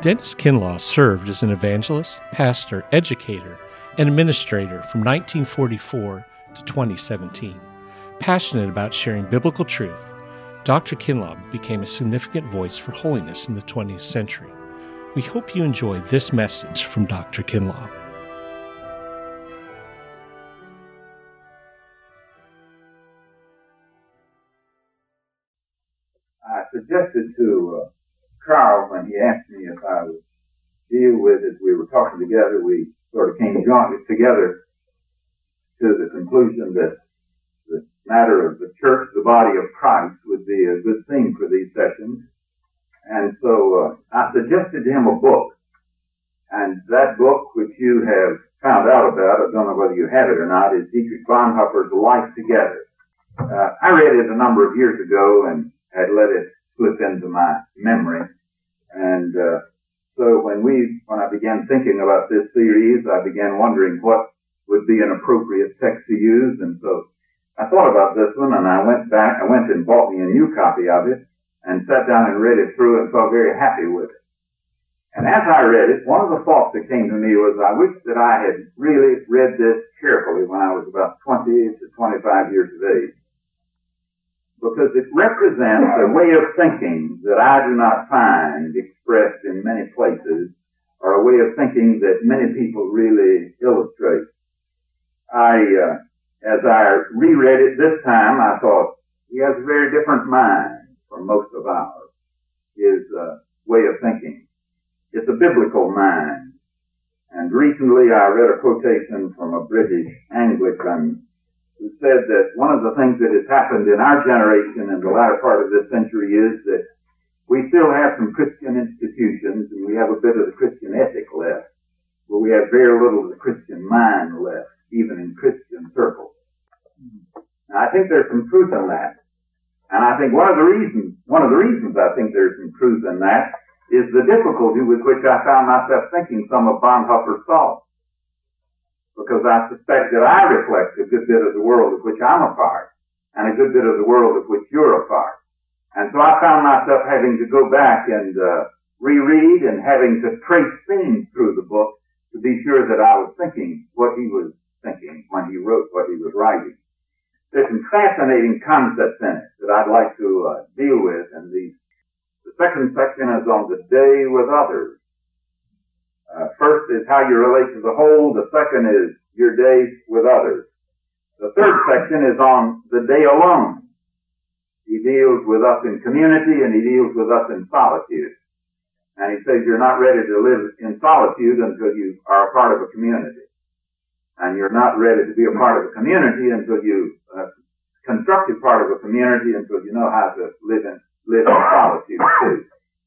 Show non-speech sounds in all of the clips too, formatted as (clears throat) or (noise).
Dennis Kinlaw served as an evangelist, pastor, educator, and administrator from 1944 to 2017. Passionate about sharing biblical truth, Dr. Kinlaw became a significant voice for holiness in the 20th century. We hope you enjoy this message from Dr. Kinlaw. Carl when he asked me if I would deal with it. We were talking together. We sort of came jointly together to the conclusion that the matter of the church, the body of Christ, would be a good theme for these sessions. And so uh, I suggested to him a book. And that book, which you have found out about, I don't know whether you have it or not, is Dietrich Bonhoeffer's Life Together. Uh, I read it a number of years ago and had let it slip into my memory. And uh, so when we, when I began thinking about this series, I began wondering what would be an appropriate text to use. And so I thought about this one and I went back, I went and bought me a new copy of it and sat down and read it through and felt very happy with it. And as I read it, one of the thoughts that came to me was I wish that I had really read this carefully when I was about 20 to 25 years of age because it represents a way of thinking that I do not find expressed in many places, or a way of thinking that many people really illustrate. I, uh, as I reread it this time, I thought he has a very different mind from most of ours. His uh, way of thinking. It's a biblical mind. And recently I read a quotation from a British Anglican who said that one of the things that has happened in our generation in the latter part of this century is that we still have some Christian institutions and we have a bit of the Christian ethic left, but we have very little of the Christian mind left, even in Christian circles. Now, I think there's some truth in that. And I think one of the reasons, one of the reasons I think there's some truth in that is the difficulty with which I found myself thinking some of Bonhoeffer's thoughts because I suspect that I reflect a good bit of the world of which I'm a part and a good bit of the world of which you're a part. And so I found myself having to go back and uh, reread and having to trace themes through the book to be sure that I was thinking what he was thinking when he wrote what he was writing. There's some fascinating concepts in it that I'd like to uh, deal with, and the, the second section is on the day with others. Uh, first is how you relate to the whole. The second is your day with others. The third section is on the day alone. He deals with us in community and he deals with us in solitude. And he says you're not ready to live in solitude until you are a part of a community. And you're not ready to be a part of a community until you, a constructive part of a community until you know how to live in, live in solitude too.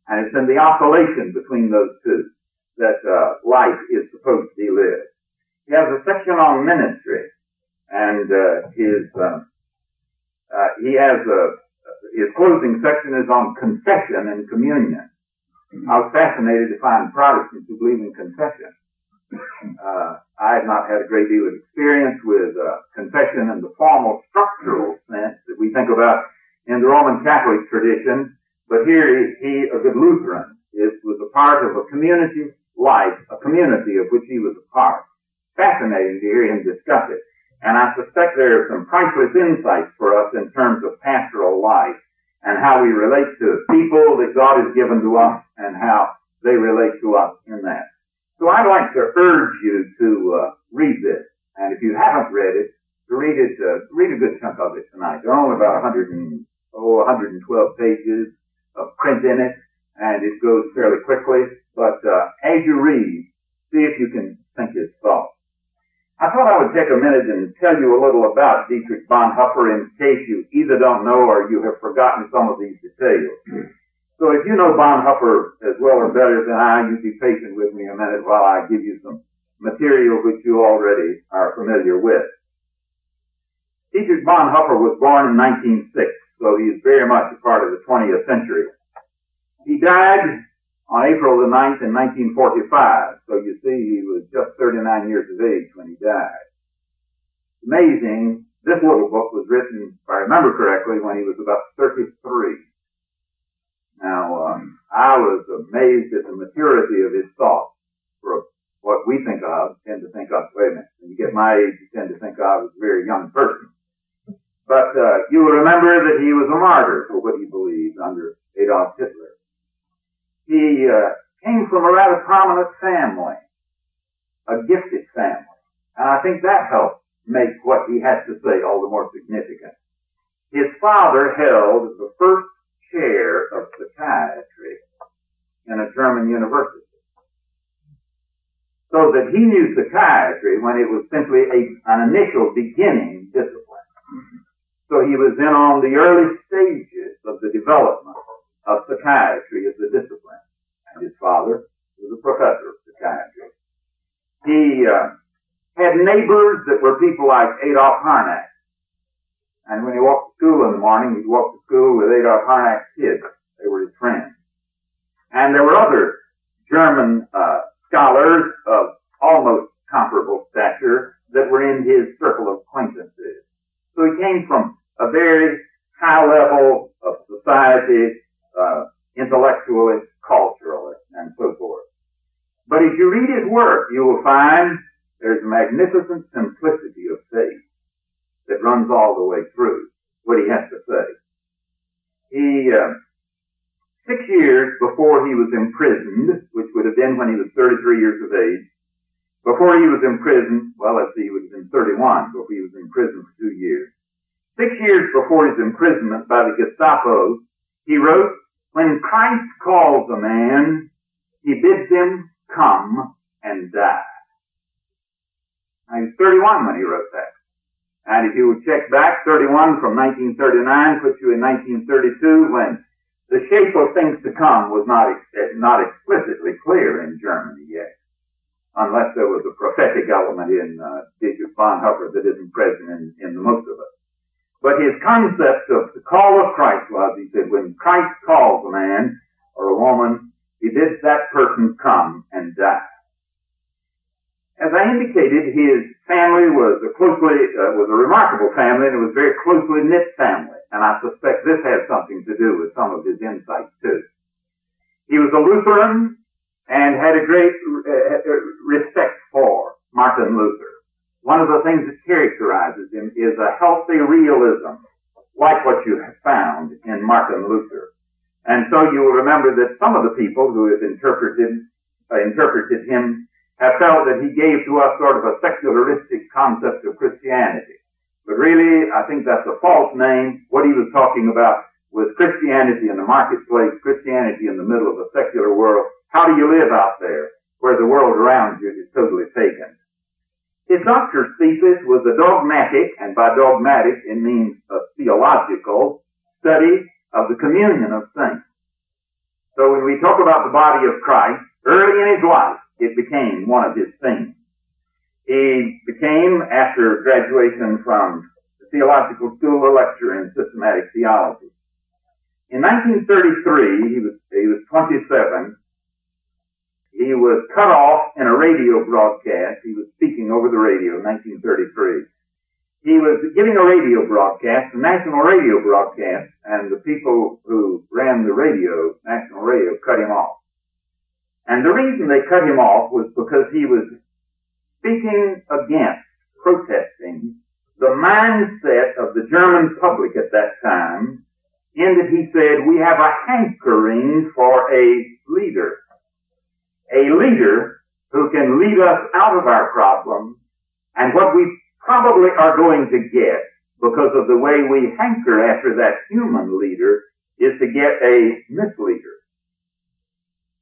And it's in the oscillation between those two that uh, life is supposed to be lived. He has a section on ministry, and uh, his uh, uh, he has a his closing section is on confession and communion. I was fascinated to find Protestants who believe in confession. Uh, I have not had a great deal of experience with uh, confession in the formal structural sense that we think about in the Roman Catholic tradition, but here he, a good Lutheran, is was a part of a community life, a community of which he was a part. Fascinating to hear him discuss it. And I suspect there are some priceless insights for us in terms of pastoral life and how we relate to people that God has given to us and how they relate to us in that. So I'd like to urge you to uh, read this. And if you haven't read it, to read it, uh, read a good chunk of it tonight. There are only about 100 and, oh, 112 pages of print in it, and it goes fairly quickly. But uh, as you read, see if you can think his thoughts. I thought I would take a minute and tell you a little about Dietrich Bonhoeffer in case you either don't know or you have forgotten some of these details. So if you know Bonhoeffer as well or better than I, you'd be patient with me a minute while I give you some material which you already are familiar with. Dietrich Bonhoeffer was born in 1906, so he is very much a part of the 20th century. He died on April the 9th in 1945. So you see, he was just 39 years of age when he died. Amazing. This little book was written, if I remember correctly, when he was about 33. Now, um, I was amazed at the maturity of his thought for what we think of, tend to think of, wait a minute, when you get my age, you tend to think of as a very young person. But uh, you will remember that he was a martyr for what he believed under Adolf Hitler. He uh, came from a rather prominent family, a gifted family, and I think that helped make what he had to say all the more significant. His father held the first chair of psychiatry in a German university so that he knew psychiatry when it was simply a, an initial beginning discipline. So he was in on the early stages of the development of psychiatry as a discipline. And his father was a professor of psychiatry. He uh, had neighbors that were people like Adolf Harnack. And when he walked to school in the morning, he'd walk to school with Adolf Harnack's kids. They were his friends. And there were other German uh, scholars of almost comparable stature that were in his circle of acquaintances. So he came from a very high level of society, uh, intellectually, culturally, and so forth. But as you read his work, you will find there's a magnificent simplicity of faith that runs all the way through what he has to say. He, uh, six years before he was imprisoned, which would have been when he was 33 years of age, before he was imprisoned, well, let's see, he was in 31 before he was in prison for two years. Six years before his imprisonment by the Gestapo, he wrote, When Christ calls a man, he bids him come and die. Now, he was 31 when he wrote that. And if you would check back, 31 from 1939 puts you in 1932 when the shape of things to come was not, not explicitly clear in Germany yet, unless there was a prophetic element in uh, Dietrich Bonhoeffer that isn't present in, in the most of us. But his concept of the call of Christ was, he said, when Christ calls a man or a woman, he bids that person come and die. As I indicated, his family was a closely, uh, was a remarkable family and it was a very closely knit family. And I suspect this has something to do with some of his insights too. He was a Lutheran and had a great uh, respect for Martin Luther. One of the things that characterizes him is a healthy realism, like what you have found in Martin Luther. And so you will remember that some of the people who have interpreted, uh, interpreted him have felt that he gave to us sort of a secularistic concept of Christianity. Really, I think that's a false name. What he was talking about was Christianity in the marketplace, Christianity in the middle of a secular world. How do you live out there where the world around you is totally pagan? His doctor's thesis was a dogmatic, and by dogmatic it means a theological study of the communion of saints. So when we talk about the body of Christ, early in his life, it became one of his themes. He became, after graduation from theological school, a lecturer in systematic theology. In 1933, he was, he was 27. He was cut off in a radio broadcast. He was speaking over the radio in 1933. He was giving a radio broadcast, a national radio broadcast, and the people who ran the radio, national radio, cut him off. And the reason they cut him off was because he was speaking against, protesting, the mindset of the German public at that time, in that he said, we have a hankering for a leader. A leader who can lead us out of our problems, and what we probably are going to get because of the way we hanker after that human leader is to get a misleader.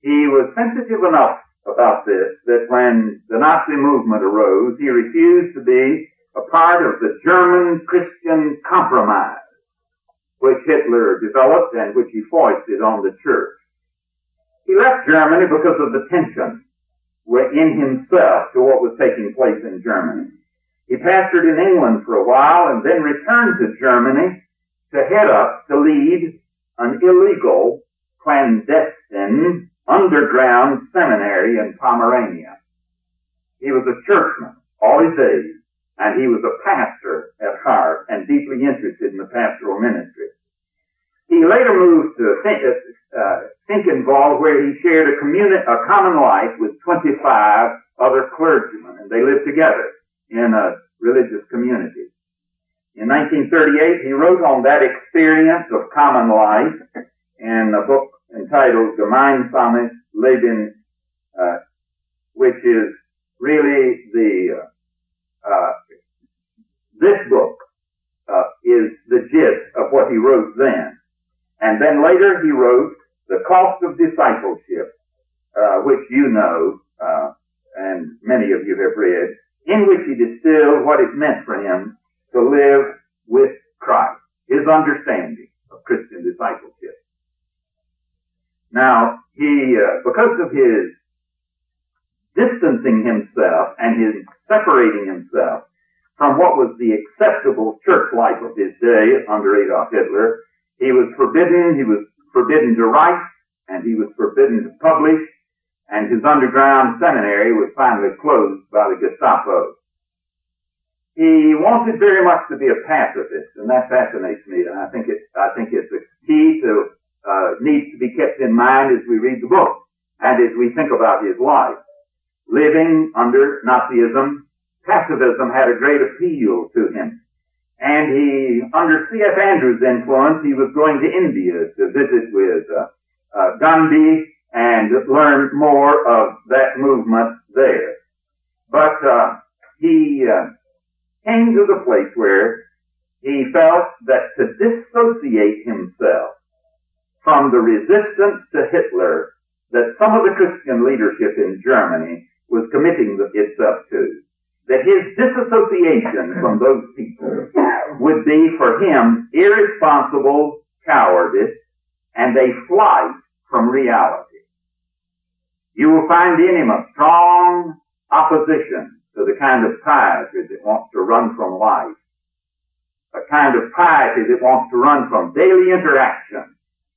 He was sensitive enough about this that when the Nazi movement arose, he refused to be a part of the German Christian compromise, which Hitler developed and which he foisted on the church. He left Germany because of the tension in himself to what was taking place in Germany. He pastored in England for a while and then returned to Germany to head up, to lead an illegal, clandestine underground seminary in Pomerania. He was a churchman all his days, and he was a pastor at heart and deeply interested in the pastoral ministry. He later moved to uh, where he shared a, communi- a common life with 25 other clergymen, and they lived together in a religious community. In 1938, he wrote on that experience of common life in a book entitled Gemeinsames Leben, uh, which is really the, uh, uh, this book uh, is the gist of what he wrote then. And then later he wrote The Cost of Discipleship, uh, which you know, uh, and many of you have read, in which he distilled what it meant for him to live with Christ, his understanding of Christian discipleship. Now, he, uh, because of his distancing himself and his separating himself from what was the acceptable church life of his day under Adolf Hitler, he was forbidden, he was forbidden to write, and he was forbidden to publish, and his underground seminary was finally closed by the Gestapo. He wanted very much to be a pacifist, and that fascinates me, and I think it, I think it's a key to, uh, needs to be kept in mind as we read the book, and as we think about his life. Living under Nazism, pacifism had a great appeal to him. And he, under C.F. Andrews' influence, he was going to India to visit with uh, uh, Gandhi and learn more of that movement there. But uh, he uh, came to the place where he felt that to dissociate himself from the resistance to Hitler that some of the Christian leadership in Germany was committing itself to, that his disassociation from those people would be for him irresponsible cowardice and a flight from reality. You will find in him a strong opposition to the kind of piety that wants to run from life. A kind of piety that wants to run from daily interaction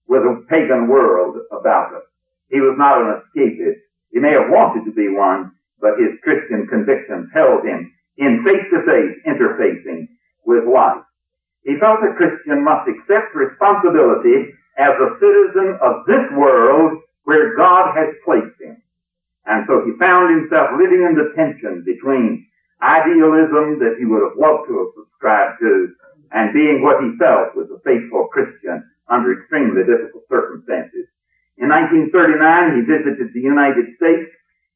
with a pagan world about us. He was not an escapist. He may have wanted to be one, but his Christian convictions held him in face-to-face interfacing with life. He felt a Christian must accept responsibility as a citizen of this world where God has placed him. And so he found himself living in the tension between idealism that he would have loved to have subscribed to and being what he felt was a faithful Christian under extremely difficult circumstances. In 1939, he visited the United States.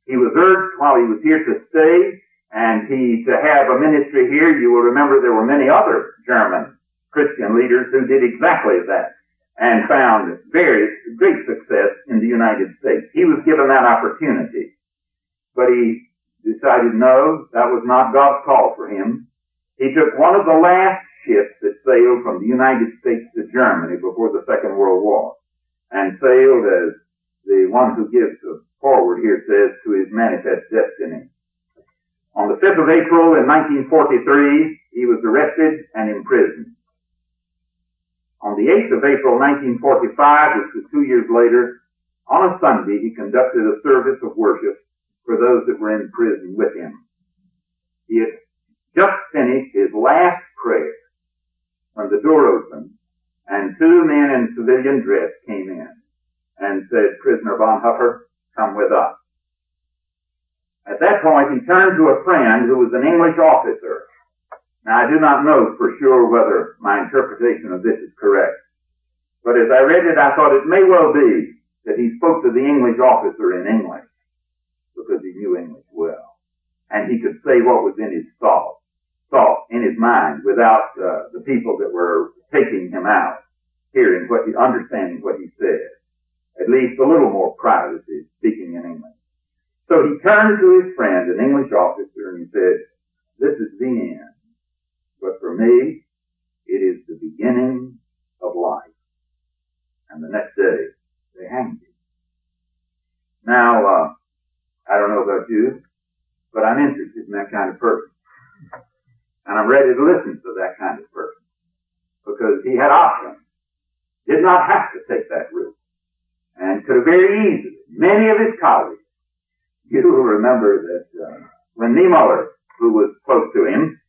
He was urged while he was here to stay and he to have a ministry here. You will remember there were many other German Christian leaders who did exactly that and found very great success in the United States. He was given that opportunity, but he decided no, that was not God's call for him. He took one of the last ships that sailed from the United States to Germany before the Second World War and sailed as the one who gives forward here says to his manifest destiny. On the 5th of April in 1943, he was arrested and imprisoned. On the 8th of April 1945, which was two years later, on a Sunday, he conducted a service of worship for those that were in prison with him. He had just finished his last prayer when the door opened and two men in civilian dress came in and said, Prisoner Bonhoeffer, come with us. At that point, he turned to a friend who was an English officer now, I do not know for sure whether my interpretation of this is correct, but as I read it, I thought it may well be that he spoke to the English officer in English because he knew English well, and he could say what was in his thought, thought in his mind without uh, the people that were taking him out hearing what he, understanding what he said. At least a little more privacy speaking in English. So he turned to his friend, an English officer, and he said, "This is the end." But for me, it is the beginning of life. And the next day, they hanged him. Now, uh, I don't know about you, but I'm interested in that kind of person. And I'm ready to listen to that kind of person. Because he had options. Did not have to take that route. And could have very easily, many of his colleagues, you will remember that uh, when Niemöller, who was close to him,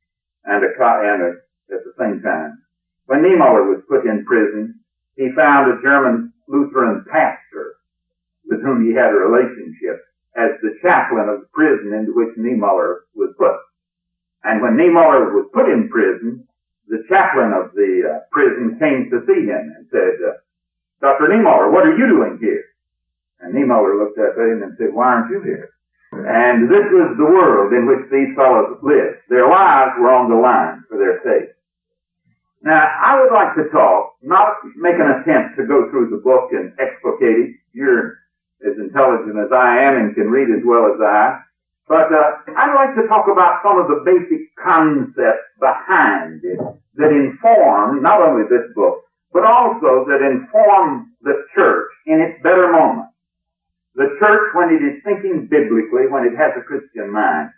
and a, and a, at the same time. When Niemöller was put in prison, he found a German Lutheran pastor with whom he had a relationship as the chaplain of the prison into which Niemöller was put. And when Niemöller was put in prison, the chaplain of the uh, prison came to see him and said, uh, Dr. Niemöller, what are you doing here? And Niemöller looked up at him and said, why aren't you here? And this was the world in which these fellows lived. Their lives were on the line for their sake. Now, I would like to talk, not make an attempt to go through the book and explicate it. You're as intelligent as I am and can read as well as I. But uh, I'd like to talk about some of the basic concepts behind it that inform not only this book, but also that inform the church in its better moments. The church, when it is thinking biblically, when it has a Christian mind,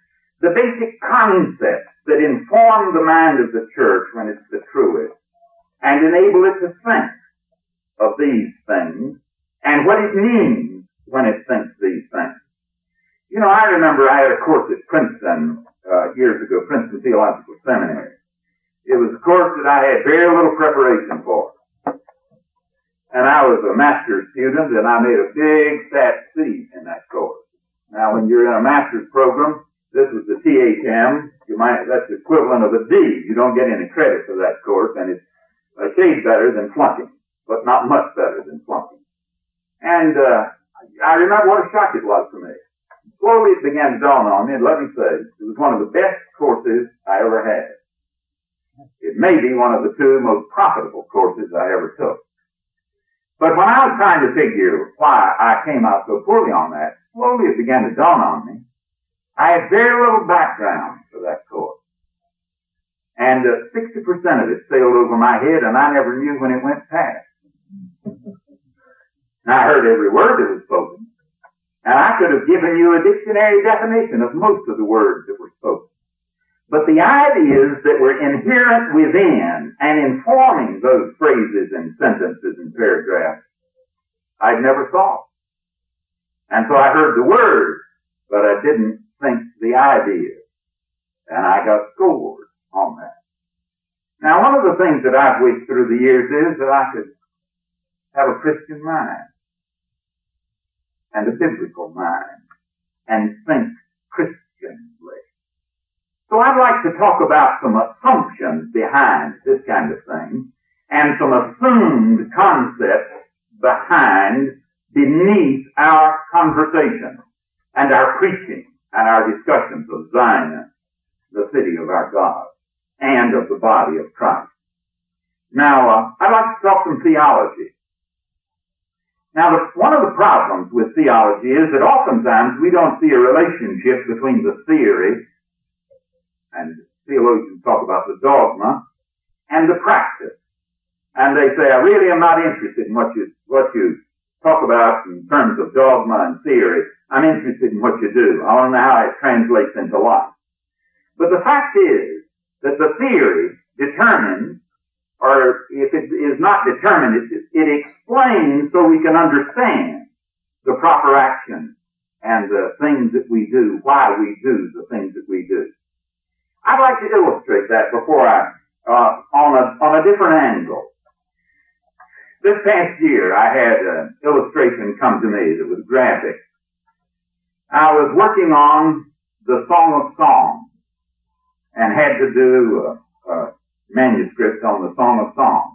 the basic concepts that inform the mind of the church when it's the truest and enable it to think of these things and what it means when it thinks these things. You know, I remember I had a course at Princeton uh, years ago, Princeton Theological Seminary. It was a course that I had very little preparation for. And I was a master's student and I made a big fat C in that course. Now when you're in a master's program, this was the THM, you might, that's the equivalent of a D. You don't get any credit for that course and it's a shade better than flunking, but not much better than flunking. And, uh, I remember what a shock it was to me slowly it began to dawn on me, and let me say, it was one of the best courses I ever had. It may be one of the two most profitable courses I ever took. But when I was trying to figure why I came out so poorly on that, slowly it began to dawn on me. I had very little background for that course. And uh, 60% of it sailed over my head and I never knew when it went past. Now I heard every word that was spoken, and I could have given you a dictionary definition of most of the words that were spoken. But the ideas that were inherent within and informing those phrases and sentences and paragraphs, I'd never thought. And so I heard the words, but I didn't think the ideas. And I got scored on that. Now one of the things that I've wished through the years is that I could have a Christian mind and a biblical mind and think Christianly. So I'd like to talk about some assumptions behind this kind of thing and some assumed concepts behind beneath our conversation and our preaching and our discussions of Zion, the city of our God, and of the body of Christ. Now, uh, I'd like to talk some theology now, the, one of the problems with theology is that oftentimes we don't see a relationship between the theory, and theologians talk about the dogma, and the practice. And they say, I really am not interested in what you, what you talk about in terms of dogma and theory. I'm interested in what you do. I want to know how it translates into life. But the fact is that the theory determines or if it is not determined, it, it explains so we can understand the proper action and the things that we do, why we do the things that we do. I'd like to illustrate that before I, uh, on a, on a different angle. This past year, I had an illustration come to me that was graphic. I was working on the Song of Songs and had to do a, uh, manuscript on the Song of Songs.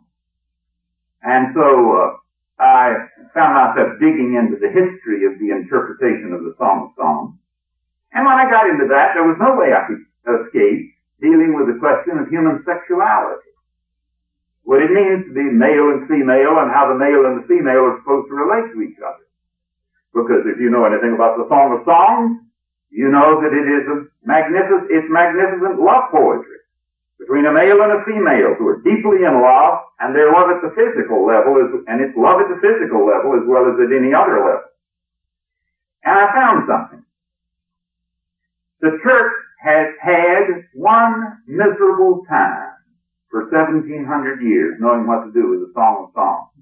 And so uh, I found myself digging into the history of the interpretation of the Song of Songs. And when I got into that, there was no way I could escape dealing with the question of human sexuality. What it means to be male and female and how the male and the female are supposed to relate to each other. Because if you know anything about the Song of Songs, you know that it is a magnificent, it's magnificent love poetry between a male and a female who are deeply in love, and their love at the physical level is, and it's love at the physical level as well as at any other level. And I found something. The church has had one miserable time for 1700 years knowing what to do with the Song of Songs.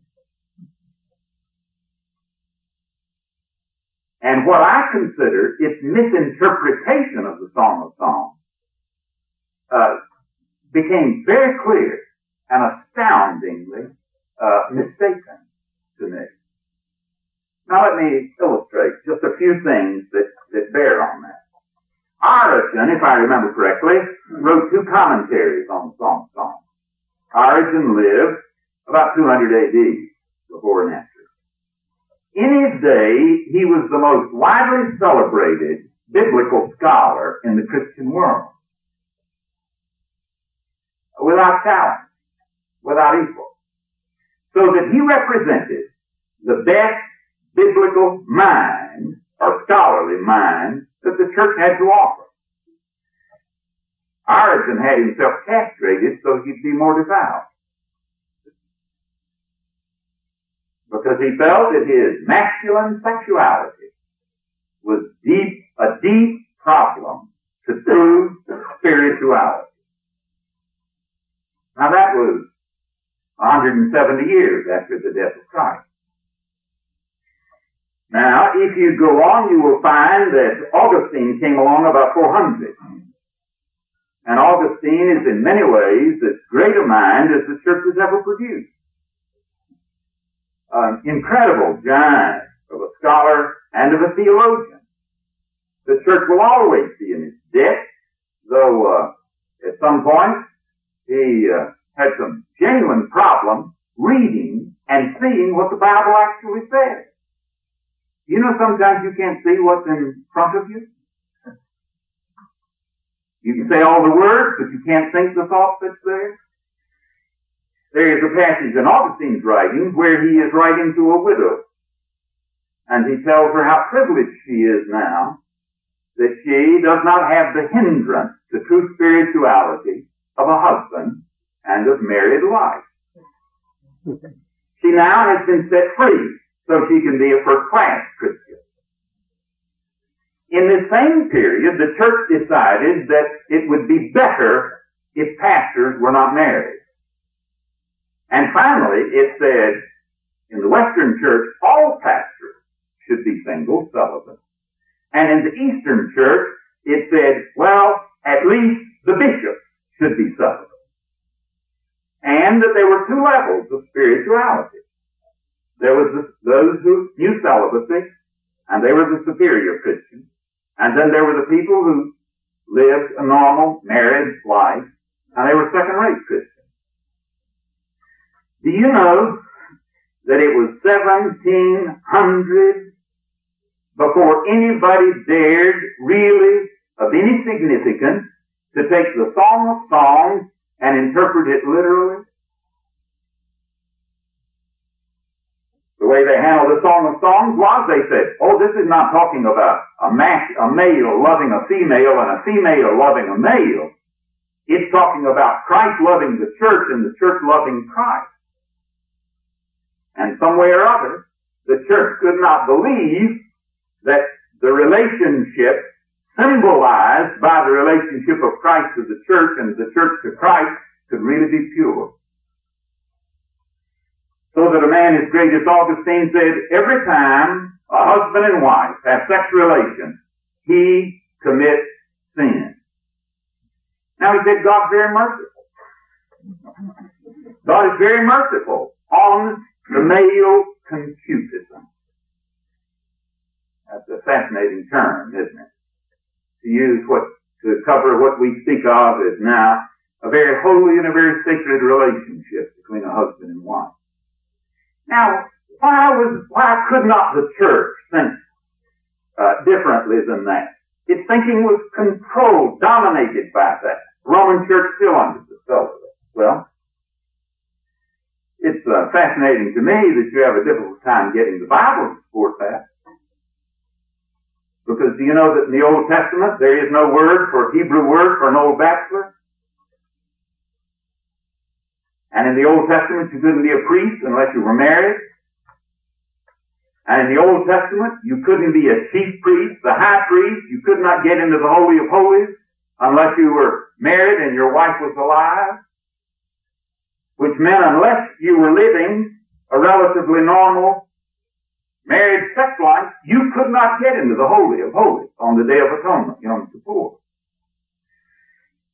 And what I consider its misinterpretation of the Song of Songs uh, became very clear and astoundingly uh, mistaken to me. Now let me illustrate just a few things that, that bear on that. Origen, if I remember correctly, wrote two commentaries on the Songs. Origen lived about 200 AD, before and after. In his day, he was the most widely celebrated biblical scholar in the Christian world. Without talent, without equal. So that he represented the best biblical mind or scholarly mind that the church had to offer. Origen had himself castrated so he'd be more devout. Because he felt that his masculine sexuality was deep, a deep problem to true spirituality. Now that was 170 years after the death of Christ. Now, if you go on, you will find that Augustine came along about 400. And Augustine is in many ways as great a mind as the church has ever produced. An incredible giant of a scholar and of a theologian. The church will always be in his debt, though uh, at some point he uh, had some genuine problem reading and seeing what the Bible actually says. You know, sometimes you can't see what's in front of you. You can say all the words, but you can't think the thought that's there. There is a passage in Augustine's writings where he is writing to a widow. And he tells her how privileged she is now that she does not have the hindrance to true spirituality of a husband and of married life. She now has been set free so she can be a first class Christian. In the same period, the church decided that it would be better if pastors were not married. And finally, it said in the Western church, all pastors should be single, celibate. And in the Eastern church, it said, well, at least the bishop should be celibate. And that there were two levels of spirituality. There was those who knew celibacy, and they were the superior Christians. And then there were the people who lived a normal married life, and they were second-rate Christians. Do you know that it was 1700 before anybody dared really of any significance to take the Song of Songs and interpret it literally? Way they handled the Song of Songs was they said, oh, this is not talking about a, a male loving a female and a female loving a male. It's talking about Christ loving the church and the church loving Christ. And some way or other, the church could not believe that the relationship symbolized by the relationship of Christ to the church and the church to Christ could really be pure. So that a man as great as Augustine said, every time a husband and wife have sex relations, he commits sin. Now he said God's very merciful. God is very merciful on the male concupiscence. That's a fascinating term, isn't it? To use what, to cover what we speak of as now a very holy and a very sacred relationship between a husband and wife. Now, why was, why could not the church think uh, differently than that? Its thinking was controlled, dominated by that. Roman church still understood celibate. Well, it's uh, fascinating to me that you have a difficult time getting the Bible to support that. Because do you know that in the Old Testament there is no word for Hebrew word for an old bachelor? And in the Old Testament, you couldn't be a priest unless you were married. And in the Old Testament, you couldn't be a chief priest, the high priest. You could not get into the Holy of Holies unless you were married and your wife was alive. Which meant unless you were living a relatively normal married sex life, you could not get into the Holy of Holies on the Day of Atonement, Yom Kippur.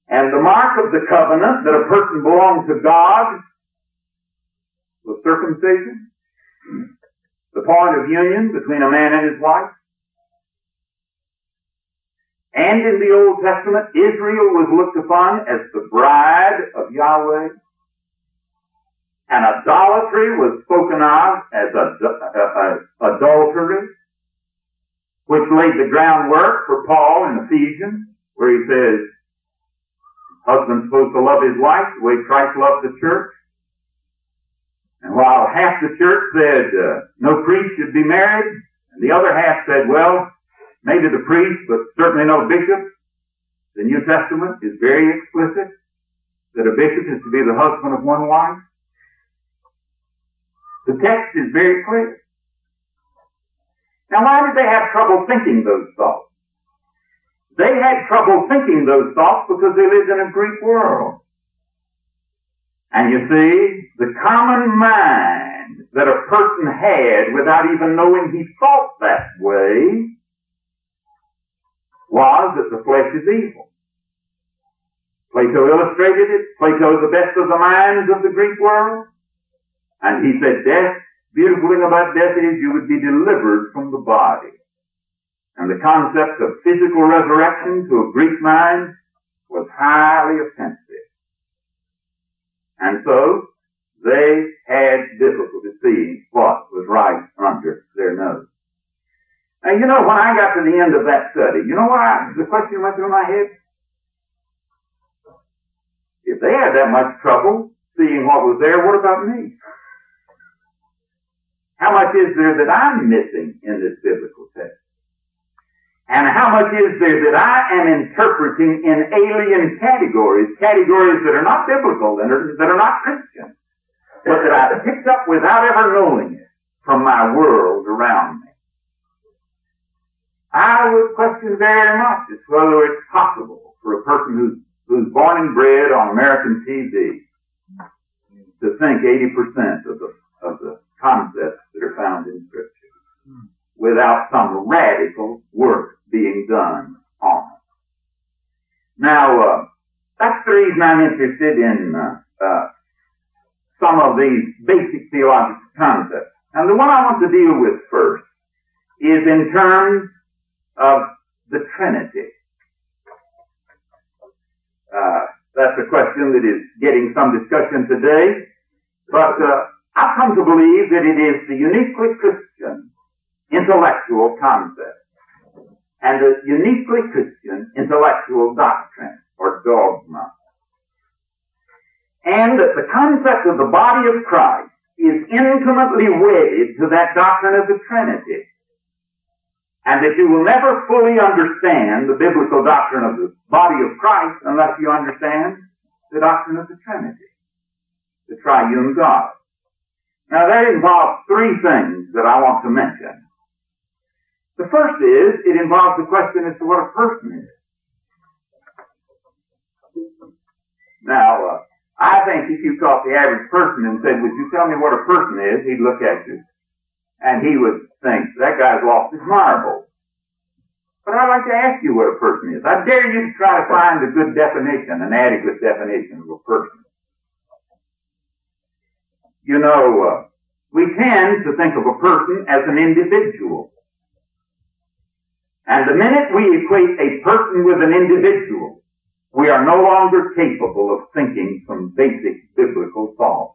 And the mark of the covenant that a person belonged to God was circumcision. the point of union between a man and his wife. And in the Old Testament, Israel was looked upon as the bride of Yahweh. And idolatry was spoken of as adultery, which laid the groundwork for Paul in Ephesians, where he says, husband's supposed to love his wife the way Christ loved the church. And while half the church said uh, no priest should be married, and the other half said, well, maybe the priest, but certainly no bishop, the New Testament is very explicit that a bishop is to be the husband of one wife. The text is very clear. Now why did they have trouble thinking those thoughts? They had trouble thinking those thoughts because they lived in a Greek world. And you see, the common mind that a person had without even knowing he thought that way was that the flesh is evil. Plato illustrated it. Plato the best of the minds of the Greek world. And he said death, beautiful thing about death is you would be delivered from the body. And the concept of physical resurrection to a Greek mind was highly offensive. And so they had difficulty seeing what was right under their nose. And you know, when I got to the end of that study, you know what the question went through my head? If they had that much trouble seeing what was there, what about me? How much is there that I'm missing in this biblical text? And how much is there that I am interpreting in alien categories, categories that are not biblical, that are, that are not Christian, but that I picked up without ever knowing it from my world around me? I would question very much as whether it's possible for a person who's, who's born and bred on American TV to think 80% of the, of the concepts that are found in Scripture without some radical work being done on us. Now, uh, that's the reason I'm interested in uh, uh, some of these basic theological concepts. And the one I want to deal with first is in terms of the Trinity. Uh, that's a question that is getting some discussion today, but uh, I've come to believe that it is the uniquely Christian intellectual concept and a uniquely Christian intellectual doctrine or dogma. And that the concept of the body of Christ is intimately wedded to that doctrine of the Trinity. And that you will never fully understand the biblical doctrine of the body of Christ unless you understand the doctrine of the Trinity, the triune God. Now that involves three things that I want to mention. The first is, it involves the question as to what a person is. Now, uh, I think if you caught the average person and said, would you tell me what a person is, he'd look at you and he would think, that guy's lost his marbles. But I'd like to ask you what a person is. I dare you to try to find a good definition, an adequate definition of a person. You know, uh, we tend to think of a person as an individual. And the minute we equate a person with an individual, we are no longer capable of thinking from basic biblical thought.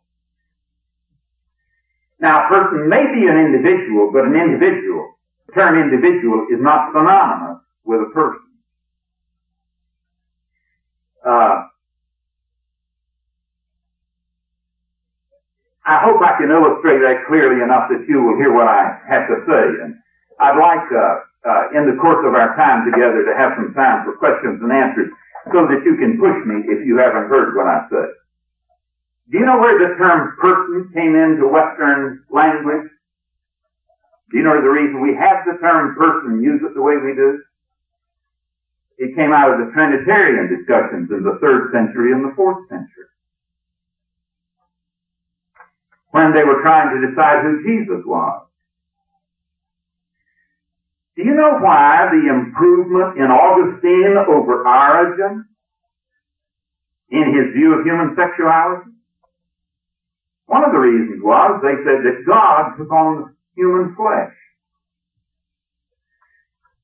Now, a person may be an individual, but an individual, the term individual is not synonymous with a person. Uh, I hope I can illustrate that clearly enough that you will hear what I have to say. And I'd like uh, uh, in the course of our time together to have some time for questions and answers so that you can push me if you haven't heard what I said. Do you know where the term person came into Western language? Do you know the reason we have the term person use it the way we do? It came out of the Trinitarian discussions in the third century and the fourth century. When they were trying to decide who Jesus was. Do you know why the improvement in Augustine over Origen in his view of human sexuality? One of the reasons was they said that God took on human flesh.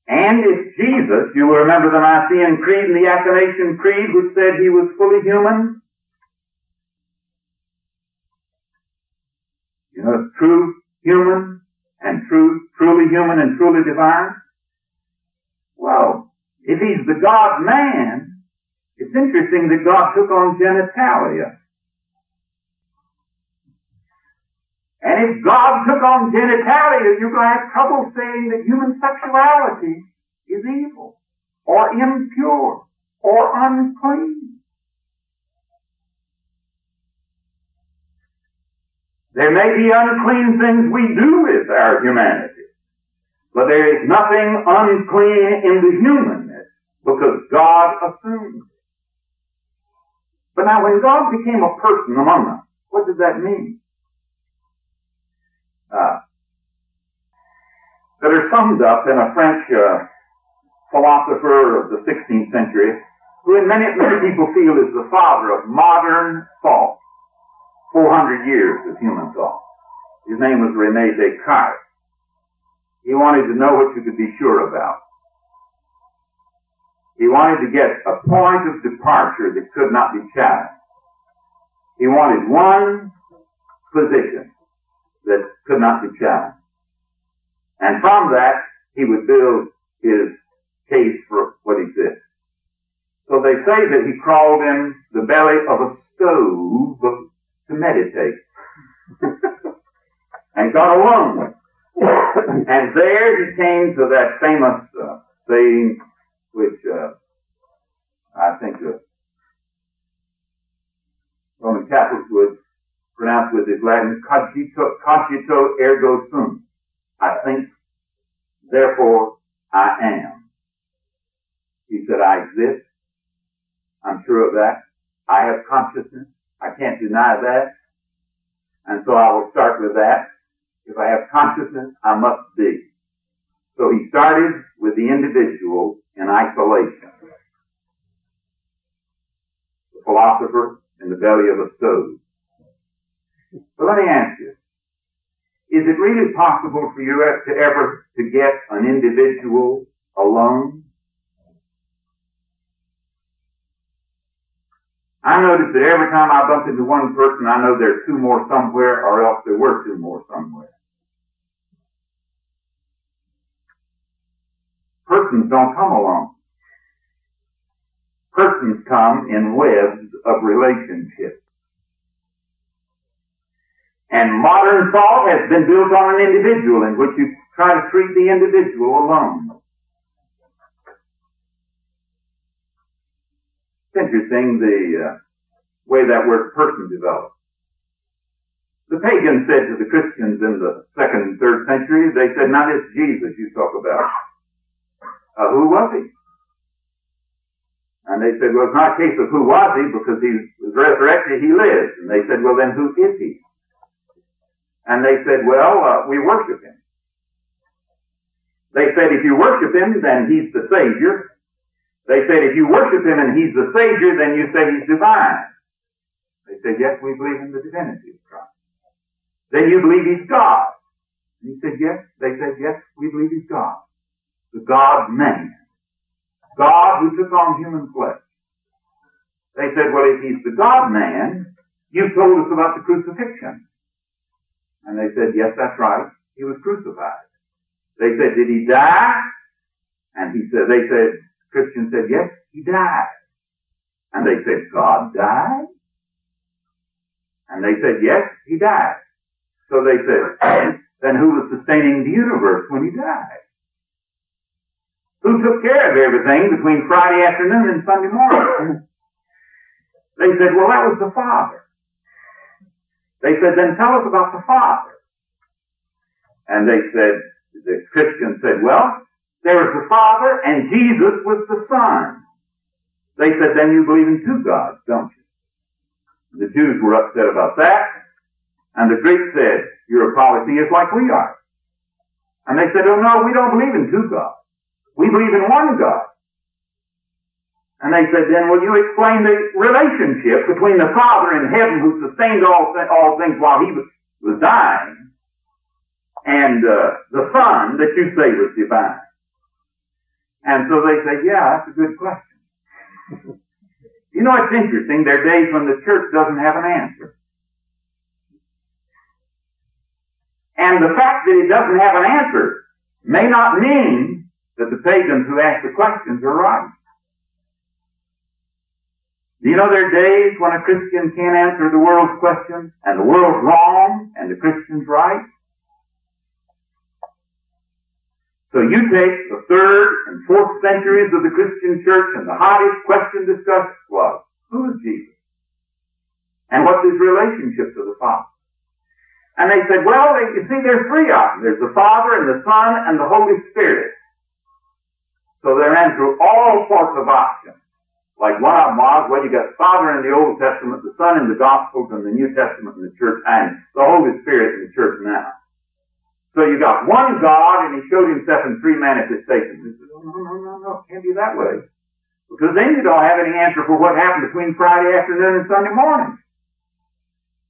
And if Jesus, you will remember the Nicene Creed and the Athanasian Creed, which said he was fully human. You know, true human and true, truly human and truly divine. Well, if he's the God man, it's interesting that God took on genitalia. And if God took on genitalia, you're going to have trouble saying that human sexuality is evil, or impure, or unclean. There may be unclean things we do with our humanity, but there is nothing unclean in the humanness because God assumed it. But now when God became a person among us, what does that mean? uh, that are summed up in a French uh, philosopher of the 16th century, who in many, many people feel is the father of modern thought. 400 years of human thought. His name was Rene Descartes. He wanted to know what you could be sure about. He wanted to get a point of departure that could not be challenged. He wanted one position that could not be challenged. And from that, he would build his case for what said. So they say that he crawled in the belly of a stove to meditate. (laughs) and got alone. (coughs) and there he came to that famous uh, saying, which uh, I think the Roman Catholics would pronounce with his Latin, cogito, cogito ergo sum. I think, therefore I am. He said, I exist. I'm sure of that. I have consciousness. I can't deny that. And so I will start with that. If I have consciousness, I must be. So he started with the individual in isolation. The philosopher in the belly of a stove. But let me ask you, is it really possible for you to ever to get an individual alone? I notice that every time I bump into one person, I know there's two more somewhere, or else there were two more somewhere. Persons don't come alone. Persons come in webs of relationships. And modern thought has been built on an individual in which you try to treat the individual alone. It's interesting the uh, way that word person developed. The pagans said to the Christians in the second and third century, they said, now this Jesus you talk about, uh, who was he? And they said, well, it's not a case of who was he because he was resurrected, he lives. And they said, well, then who is he? And they said, well, uh, we worship him. They said, if you worship him, then he's the Savior. They said, if you worship him and he's the Savior, then you say he's divine. They said, yes, we believe in the divinity of Christ. Then you believe he's God. And he said, yes. They said, yes, we believe he's God. The God man. God who took on human flesh. They said, well, if he's the God man, you've told us about the crucifixion. And they said, yes, that's right. He was crucified. They said, did he die? And he said, they said, Christians said, yes, he died. And they said, God died? And they said, yes, he died. So they said, then who was sustaining the universe when he died? Who took care of everything between Friday afternoon and Sunday morning? (clears throat) they said, well, that was the Father. They said, then tell us about the Father. And they said, the Christians said, well, there was the Father and Jesus was the Son. They said, then you believe in two gods, don't you? The Jews were upset about that. And the Greeks said, you're a polytheist like we are. And they said, oh no, we don't believe in two gods. We believe in one God. And they said, then will you explain the relationship between the Father in heaven who sustained all, all things while he was, dying and uh, the Son that you say was divine? And so they say, yeah, that's a good question. (laughs) you know, it's interesting. There are days when the church doesn't have an answer. And the fact that it doesn't have an answer may not mean that the pagans who ask the questions are right. Do you know there are days when a Christian can't answer the world's questions, and the world's wrong, and the Christian's right? So you take the third and fourth centuries of the Christian church, and the hottest question discussed was, who is Jesus? And what's his relationship to the Father? And they said, well, you see, there's three of them. There's the Father, and the Son, and the Holy Spirit. So they ran through all sorts of options. Like one of them was, well, you got the Father in the Old Testament, the Son in the Gospels, and the New Testament in the church, and the Holy Spirit in the church now. So you got one God, and He showed Himself in three manifestations. He said, no, no, no, no, can't be that way. Because then you don't have any answer for what happened between Friday afternoon and Sunday morning.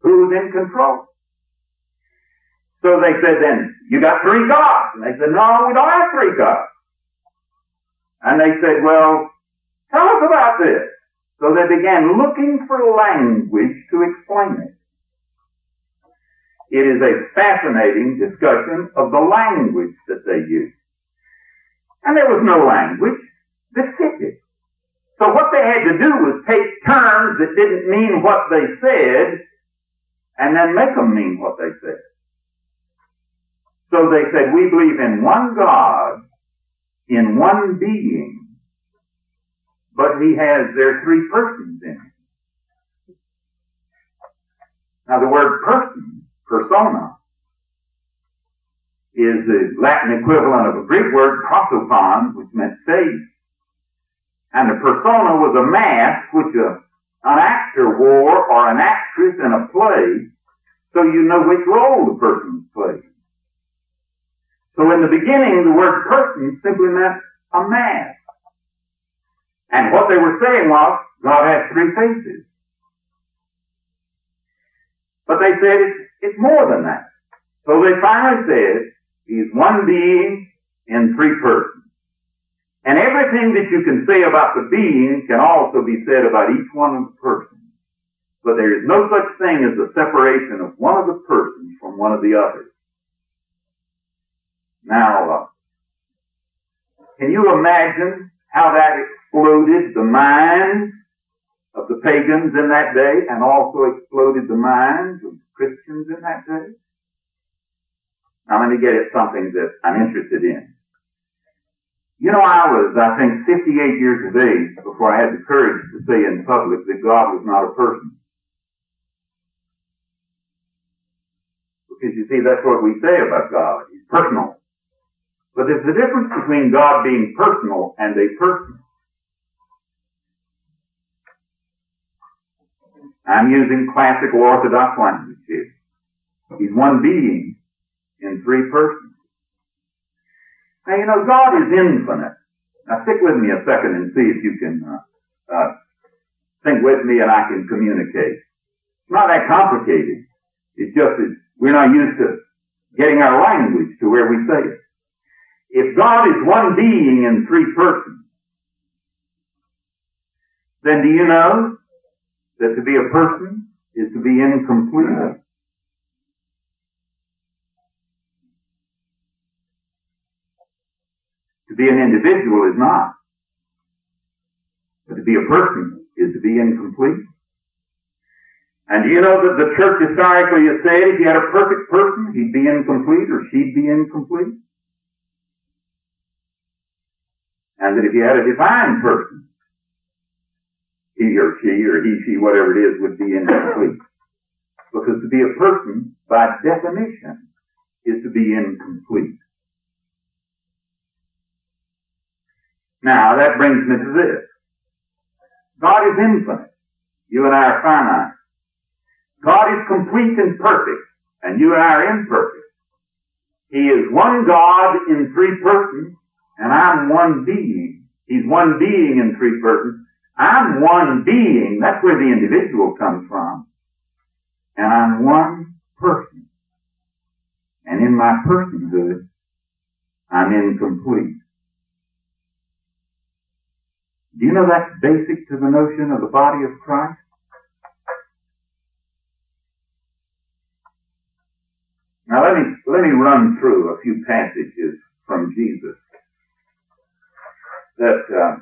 Who was in control? So they said then, you got three gods. And they said, no, we don't have three gods. And they said, well, Tell us about this. So they began looking for language to explain it. It is a fascinating discussion of the language that they used. And there was no language that fitted. So what they had to do was take terms that didn't mean what they said and then make them mean what they said. So they said, we believe in one God, in one being, but he has, there three persons in him. Now the word person, persona, is the Latin equivalent of a Greek word prosopon, which meant face. And a persona was a mask which a, an actor wore or an actress in a play, so you know which role the person plays. So in the beginning, the word person simply meant a mask. And what they were saying was, God has three faces. But they said it's, it's more than that. So they finally said, He's one being in three persons. And everything that you can say about the being can also be said about each one of the persons. But there is no such thing as the separation of one of the persons from one of the others. Now, uh, can you imagine how that exploded the minds of the pagans in that day and also exploded the minds of Christians in that day? Now let me get at something that I'm interested in. You know, I was, I think, 58 years of age before I had the courage to say in public that God was not a person. Because you see, that's what we say about God. He's personal. But there's a difference between God being personal and a person. I'm using classical Orthodox language here. He's one being in three persons. Now, you know, God is infinite. Now, stick with me a second and see if you can uh, uh, think with me and I can communicate. It's not that complicated. It's just that we're not used to getting our language to where we say it. If God is one being in three persons, then do you know that to be a person is to be incomplete. To be an individual is not. But to be a person is to be incomplete. And do you know that the church historically has said if you had a perfect person, he'd be incomplete or she'd be incomplete? And that if you had a divine person, he or she or he, she, whatever it is, would be incomplete. Because to be a person, by definition, is to be incomplete. Now, that brings me to this. God is infinite. You and I are finite. God is complete and perfect, and you and I are imperfect. He is one God in three persons, and I'm one being. He's one being in three persons, I'm one being. That's where the individual comes from. And I'm one person. And in my personhood, I'm incomplete. Do you know that's basic to the notion of the body of Christ? Now let me, let me run through a few passages from Jesus that uh,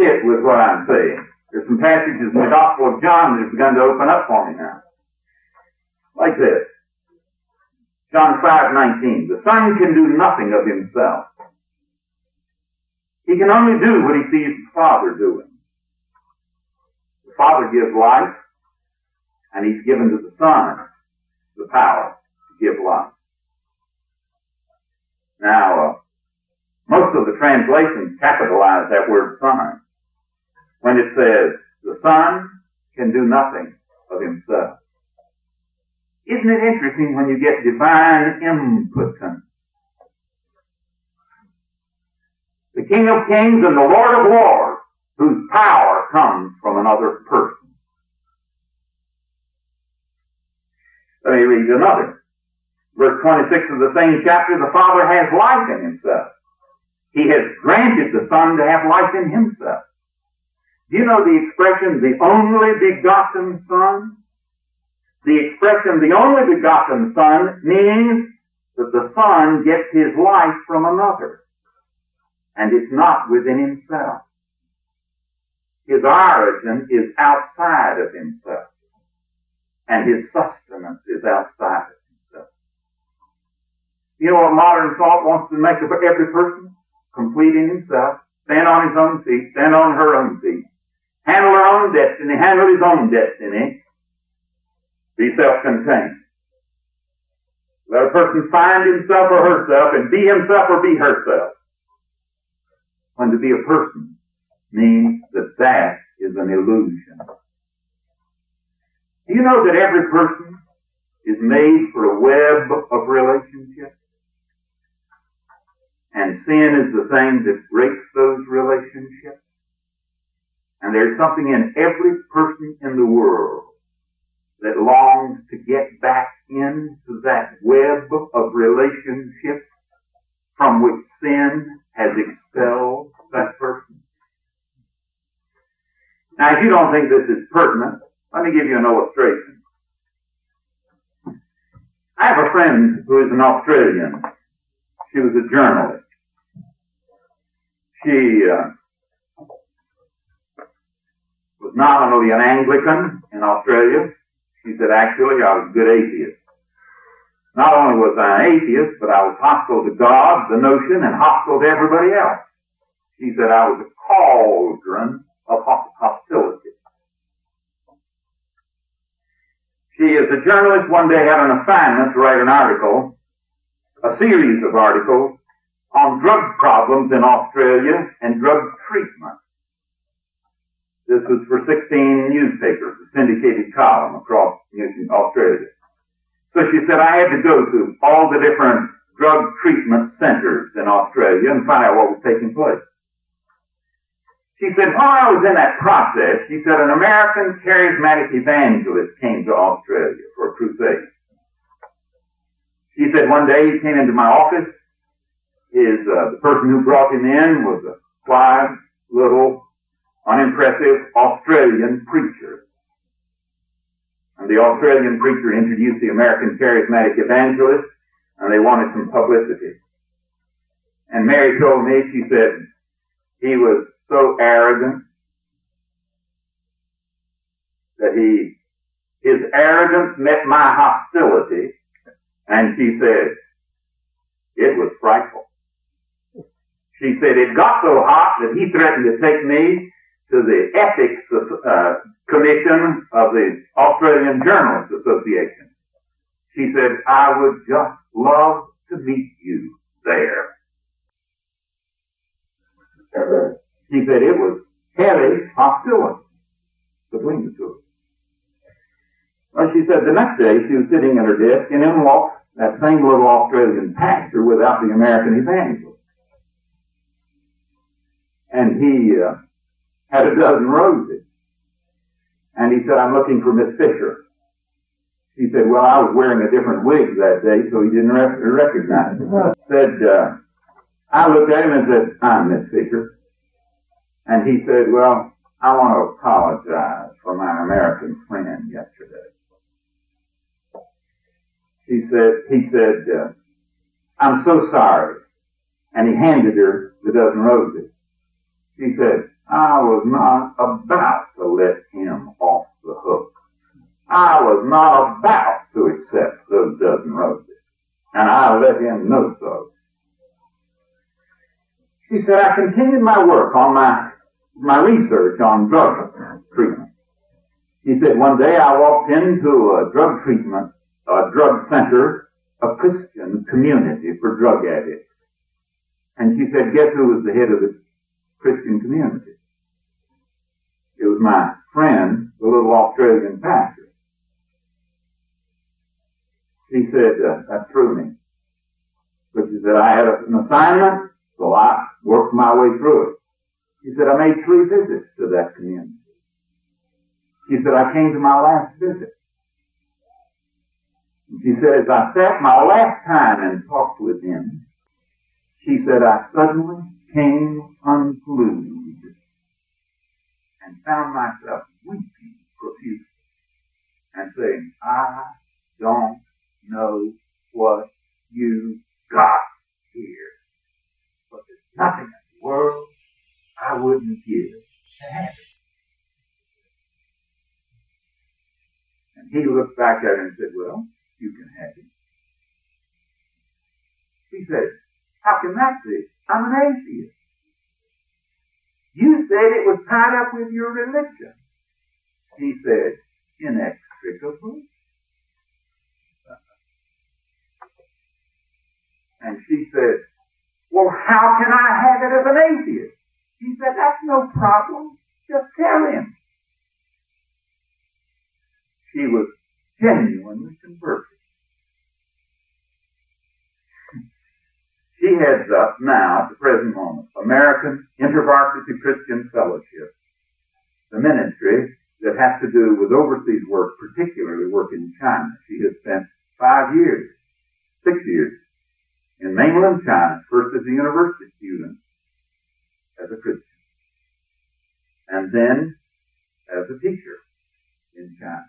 fit with what I'm saying. There's some passages in the Gospel of John that have begun to open up for me now. Like this. John 5:19. The Son can do nothing of himself. He can only do what he sees the Father doing. The Father gives life, and he's given to the Son the power to give life. Now, uh, most of the translations capitalize that word Son when it says, the Son can do nothing of himself. Isn't it interesting when you get divine impotence? the King of Kings and the Lord of Lords, whose power comes from another person. Let me read another. Verse 26 of the same chapter, the Father has life in himself. He has granted the Son to have life in himself. Do you know the expression, the only begotten Son? The expression, the only begotten Son, means that the Son gets his life from another and it's not within himself. His origin is outside of himself, and his sustenance is outside of himself. You know what modern thought wants to make of every person? Complete in himself, stand on his own feet, stand on her own feet, handle her own destiny, handle his own destiny, be self-contained. Let a person find himself or herself and be himself or be herself when to be a person means that that is an illusion. Do you know that every person is made for a web of relationships? And sin is the thing that breaks those relationships. And there's something in every person in the world that longs to get back into that web of relationships from which sin has expelled that person. Now, if you don't think this is pertinent, let me give you an illustration. I have a friend who is an Australian. She was a journalist. She uh, was nominally an Anglican in Australia. She said, actually, I was a good atheist. Not only was I an atheist, but I was hostile to God, the notion, and hostile to everybody else. He said I was a cauldron of hostility. She, as a journalist, one day had an assignment to write an article, a series of articles, on drug problems in Australia and drug treatment. This was for 16 newspapers, a syndicated column across Australia. So she said, I had to go to all the different drug treatment centers in Australia and find out what was taking place. She said, while I was in that process, she said, an American charismatic evangelist came to Australia for a crusade. She said one day he came into my office. His, uh, the person who brought him in was a quiet, little, unimpressive Australian preacher. And the Australian preacher introduced the American charismatic evangelist, and they wanted some publicity. And Mary told me, she said, he was so arrogant that he, his arrogance met my hostility, and she said, it was frightful. She said, it got so hot that he threatened to take me to the ethics uh, commission of the Australian Journalists Association. She said, I would just love to meet you there. She said it was heavy hostility between the two. Well, she said the next day she was sitting at her desk and in walked that same little Australian pastor without the American evangelist. And he uh, had a dozen roses. And he said, I'm looking for Miss Fisher. He said, well, I was wearing a different wig that day, so he didn't re- recognize me. Said, uh, I looked at him and said, I'm Miss Fisher. And he said, well, I want to apologize for my American friend yesterday. He said, he said, uh, I'm so sorry. And he handed her the dozen roses. She said, I was not about to let him off the hook. I was not about to accept those dozen roses. And I let him know so. She said, I continued my work on my, my research on drug treatment. He said, one day I walked into a drug treatment, a drug center, a Christian community for drug addicts. And she said, guess who was the head of the Christian community? It was my friend, the little Australian pastor. He said, uh, that threw me. But she said, I had an assignment, so I worked my way through it. He said, I made three visits to that community. He said, I came to my last visit. She said, as I sat my last time and talked with him, she said, I suddenly came unglued and found myself weeping profusely and saying, I don't know what you got here, but there's nothing in the world I wouldn't give to have it. And he looked back at her and said, well, you can have it. He said, how can that be? I'm an atheist. You said it was tied up with your religion. He said, inextricably. Uh-huh. And she said, well, how can I have it as an atheist? He said, that's no problem. Just tell him. She was genuinely converted. She heads up now, at the present moment, American InterVarsity Christian Fellowship, the ministry that has to do with overseas work, particularly work in China. She has spent five years, six years in mainland China, first as a university student, as a Christian, and then as a teacher in China.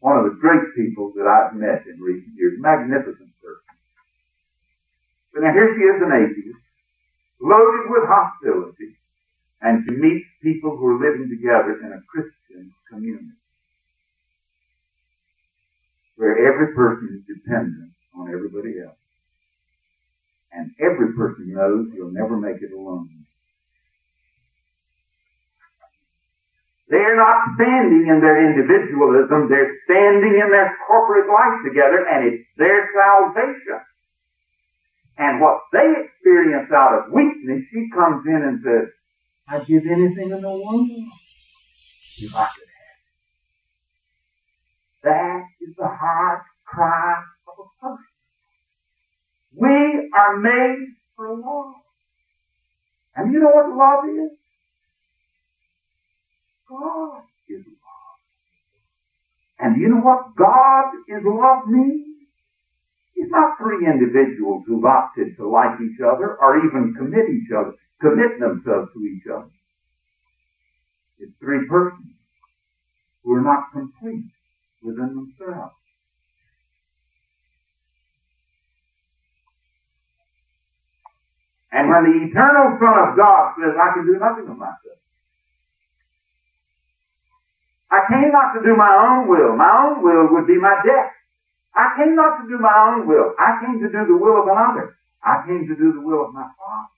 One of the great people that I've met in recent years, magnificent. But now here she is an atheist, loaded with hostility, and she meets people who are living together in a Christian community where every person is dependent on everybody else. And every person knows you'll never make it alone. They're not standing in their individualism, they're standing in their corporate life together, and it's their salvation. And what they experience out of weakness, she comes in and says, I'd give anything in the world if I could have it. That is the heart cry of a person. We are made for love. And you know what love is? God is love. And you know what God is love means? Not three individuals who've opted to like each other or even commit each other, commit themselves to each other. It's three persons who are not complete within themselves. And when the eternal Son of God says, I can do nothing of myself. I came not to do my own will. My own will would be my death. I came not to do my own will. I came to do the will of another. I came to do the will of my Father.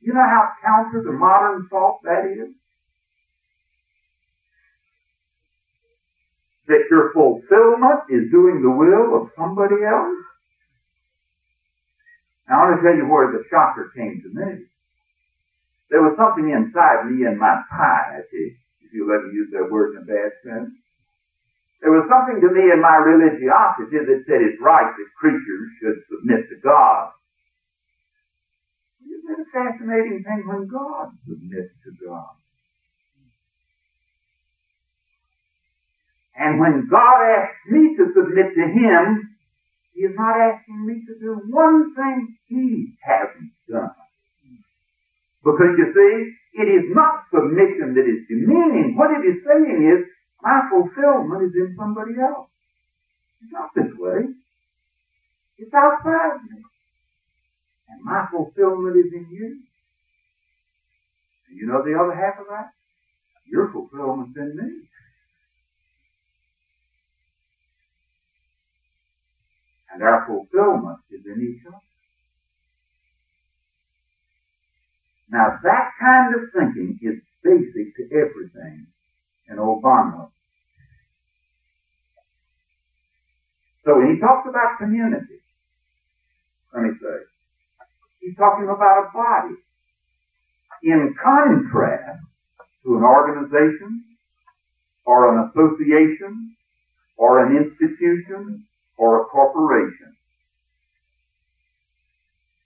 You know how counter to modern thought that is? that your fulfillment is doing the will of somebody else? Now, I want to tell you where the shocker came to me. There was something inside me in my piety, if you let me use that word in a bad sense. There was something to me in my religiosity that said it's right that creatures should submit to God. Isn't that a fascinating thing when God submits to God? And when God asks me to submit to Him, He is not asking me to do one thing He hasn't done. Because you see, it is not submission that is demeaning. What it is saying is, my fulfillment is in somebody else. It's not this way. It's outside me. And my fulfillment is in you. And you know the other half of that? Your fulfillment's in me. And our fulfillment is in each other. Now that kind of thinking is basic to everything in Bonhoeffer. So when he talks about community, let me say, he's talking about a body. In contrast to an organization or an association or an institution or a corporation.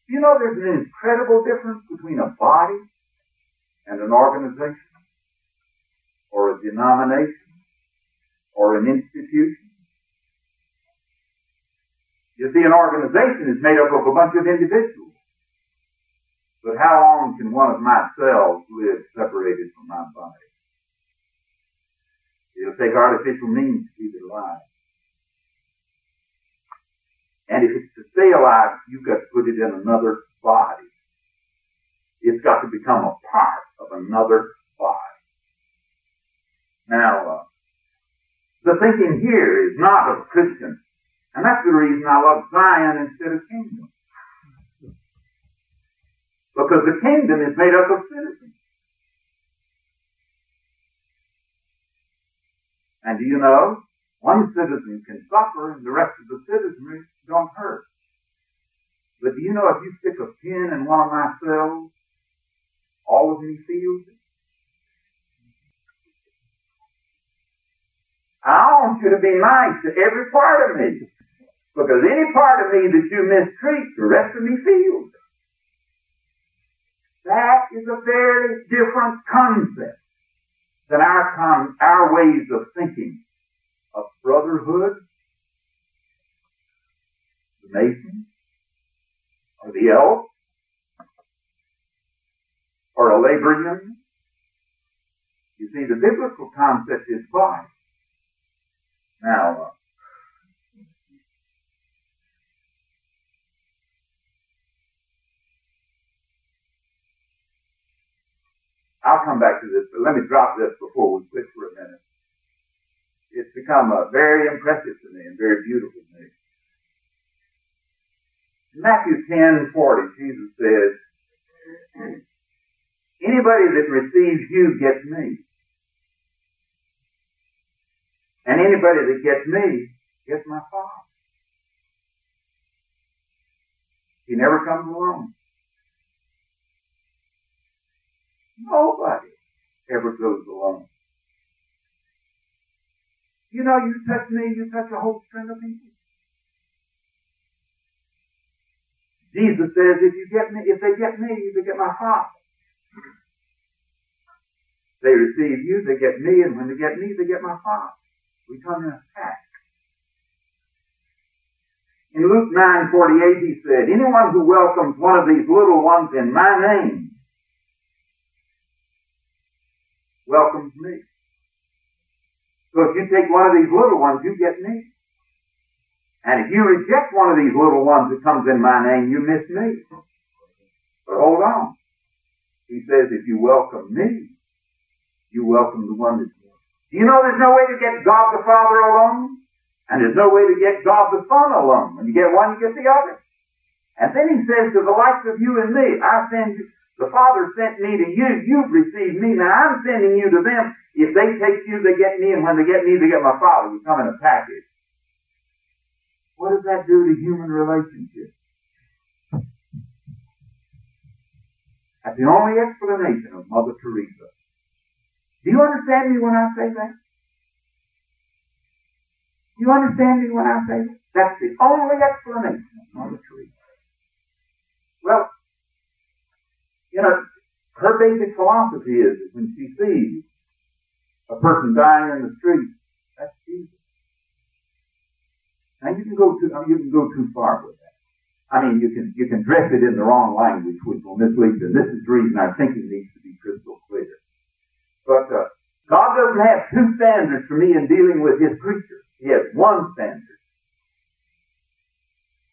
You know there's an incredible difference between a body and an organization or a denomination or an institution. You see, an organization is made up of a bunch of individuals. But how long can one of my cells live separated from my body? It'll take artificial means to keep it alive. And if it's to stay alive, you've got to put it in another body. It's got to become a part of another body. Now, uh, the thinking here is not of Christians. And that's the reason I love Zion instead of kingdom. Because the kingdom is made up of citizens. And do you know, one citizen can suffer and the rest of the citizenry don't hurt. But do you know if you stick a pin in one of my cells, all of me feels it? I want you to be nice to every part of me. Because any part of me that you mistreat, the rest of me feels it. That is a very different concept than our, con- our ways of thinking of brotherhood mason, or the elf, or a labor union. You see, the biblical concept is body. Now, uh, I'll come back to this, but let me drop this before we quit for a minute. It's become uh, very impressive to me and very beautiful to me. Matthew 10 40, Jesus says, Anybody that receives you gets me. And anybody that gets me gets my Father. He never comes alone. Nobody ever goes alone. You know, you touch me, you touch a whole string of people. Jesus says, if you get me, if they get me, they get my Father. They receive you, they get me, and when they get me, they get my Father. We come in a pack. In Luke 9:48, he said, "Anyone who welcomes one of these little ones in my name welcomes me." So if you take one of these little ones, you get me. And if you reject one of these little ones that comes in my name, you miss me. But hold on. He says, if you welcome me, you welcome the one that's Do you know there's no way to get God the Father alone? And there's no way to get God the Son alone. When you get one, you get the other. And then he says to the likes of you and me, I send you, the Father sent me to you, you've received me, now I'm sending you to them. If they take you, they get me, and when they get me, they get my Father. You come in a package. What does that do to human relationships? That's the only explanation of Mother Teresa. Do you understand me when I say that? Do you understand me when I say that? That's the only explanation of Mother Teresa. Well, you know, her basic philosophy is that when she sees a person dying in the street, that's Jesus. Now you can go too, you can go too far with that. I mean, you can, you can dress it in the wrong language, which will mislead you. This is the reason I think it needs to be crystal clear. But, uh, God doesn't have two standards for me in dealing with His creatures. He has one standard.